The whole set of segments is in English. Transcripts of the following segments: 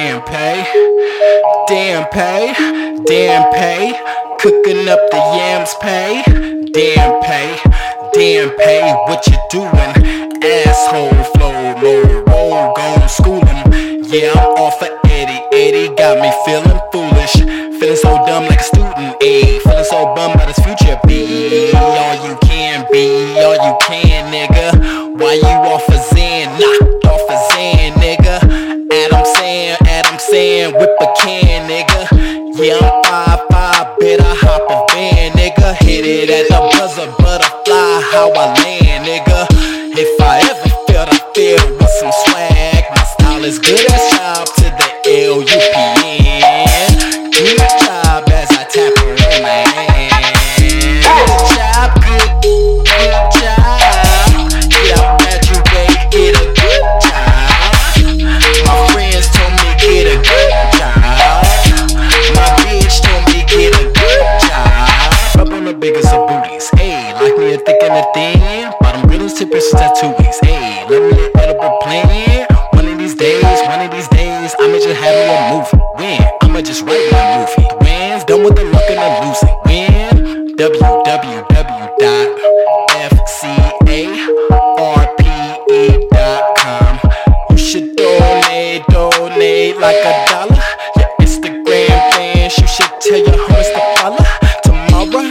damn pay, damn pay, damn pay. Cooking up the yams pay, damn pay, damn pay. What you doing? Asshole flow, low roll, gone schooling. Yeah, I'm off of Eddie. Eddie got me feeling foolish, feeling so dumb like a student. Ayy, feeling so bummed about his future. Be all you can be, all you can, nigga. Why you off a Zen? Knocked five, better hop a van, nigga. Hit it at the buzzer, butterfly, how I land, nigga. If I ever felt I feel with some swag, my style is good as job to the L-U-P-N. Booties, ayy. Like me a thick and a thin. Bottom riddles, tippers, tattoos, ayy. Let me an edible plan. One of these days, one of these days, I'ma just have a movie. When? I'ma just write my movie. When's done with the looking and losing. When? www.fcarpe.com. You should donate, donate like a dollar. Your Instagram fans, you should tell your homies to follow. Tomorrow,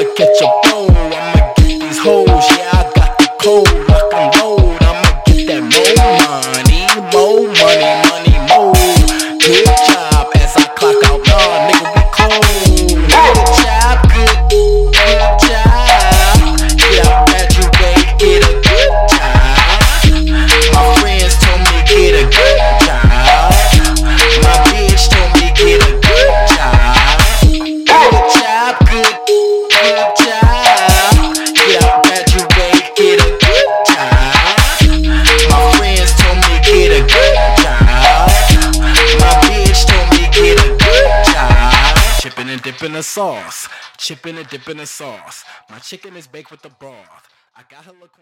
I'ma catch a blow, I'ma get these hoes. Yeah, I got the code, rock and roll. I'ma get that more money, more money, money, and dipping the sauce. Chipping and dipping the sauce. My chicken is baked with the broth. I got look.